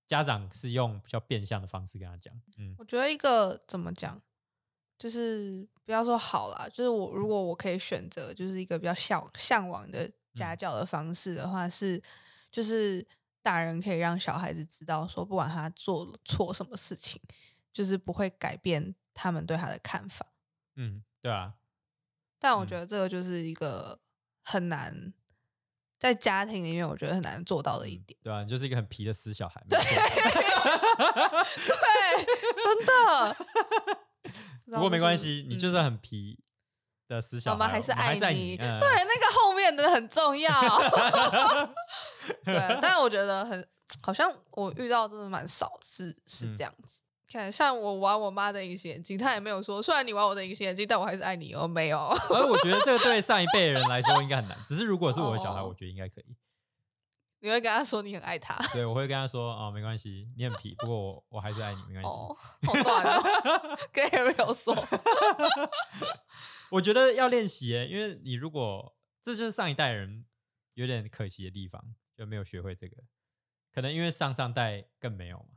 [SPEAKER 1] 家长是用比较变相的方式跟他讲，嗯
[SPEAKER 2] 我觉得一个怎么讲，就是不要说好啦，就是我如果我可以选择，就是一个比较向向往的家
[SPEAKER 1] 嗯。
[SPEAKER 2] 教的方式的话，是就是大人可以让小孩子知道说，不管他做了错什么事情，就是不会改变他们对他的看法。
[SPEAKER 1] 嗯，对啊，
[SPEAKER 2] 但我
[SPEAKER 1] 嗯
[SPEAKER 2] 觉得这个就是一个很难在家庭里面，我觉得很难做到的一
[SPEAKER 1] 嗯
[SPEAKER 2] 点。
[SPEAKER 1] 对啊，你就是一个很皮的死小孩，
[SPEAKER 2] 对，真的。(laughs)
[SPEAKER 1] 不过没关系，
[SPEAKER 2] 系，
[SPEAKER 1] 你就算很皮的死小孩，
[SPEAKER 2] 嗯我们还是
[SPEAKER 1] 爱
[SPEAKER 2] 你。
[SPEAKER 1] 嗯
[SPEAKER 2] 对，那个后面的很重要。(laughs) 对，但是我觉得很，好像我遇到真的蛮少，是是
[SPEAKER 1] 嗯
[SPEAKER 2] 这样子。看，像我玩我妈的隐形眼镜，她也没有说，虽然你玩我的隐形眼镜，但我还是爱你哦。没有，
[SPEAKER 1] 而我觉得这个对上一辈的人来说应该很难，只是如果是我的小孩，
[SPEAKER 2] 哦
[SPEAKER 1] 我觉得应该可以。
[SPEAKER 2] 你会跟他说你很爱他。
[SPEAKER 1] 对，我会跟他说哦，没关系，你很皮，不过我我还是爱你，没关系。
[SPEAKER 2] 哦，好短哦，跟 Ariel 说。(laughs)
[SPEAKER 1] 我觉得要练习耶，因为你如果这就是上一代人有点可惜的地方，就没有学会这个，可能因为上上代更没有嘛，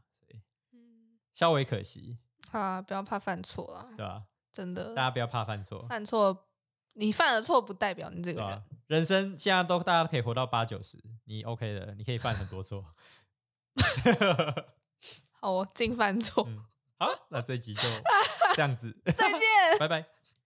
[SPEAKER 1] 稍微可惜，
[SPEAKER 2] 啊，不要怕犯错啦，
[SPEAKER 1] 对吧？
[SPEAKER 2] 真的
[SPEAKER 1] 大。家不要怕犯错，
[SPEAKER 2] 犯错，你犯了错不代表你这个人？
[SPEAKER 1] 人生现在都大家都可以活到八九十，你 OK 的，你可以犯很多错。(laughs)
[SPEAKER 2] 好，我尽犯错。
[SPEAKER 1] 嗯，好，那这一集就这样子，(laughs)
[SPEAKER 2] 再见。
[SPEAKER 1] 拜拜。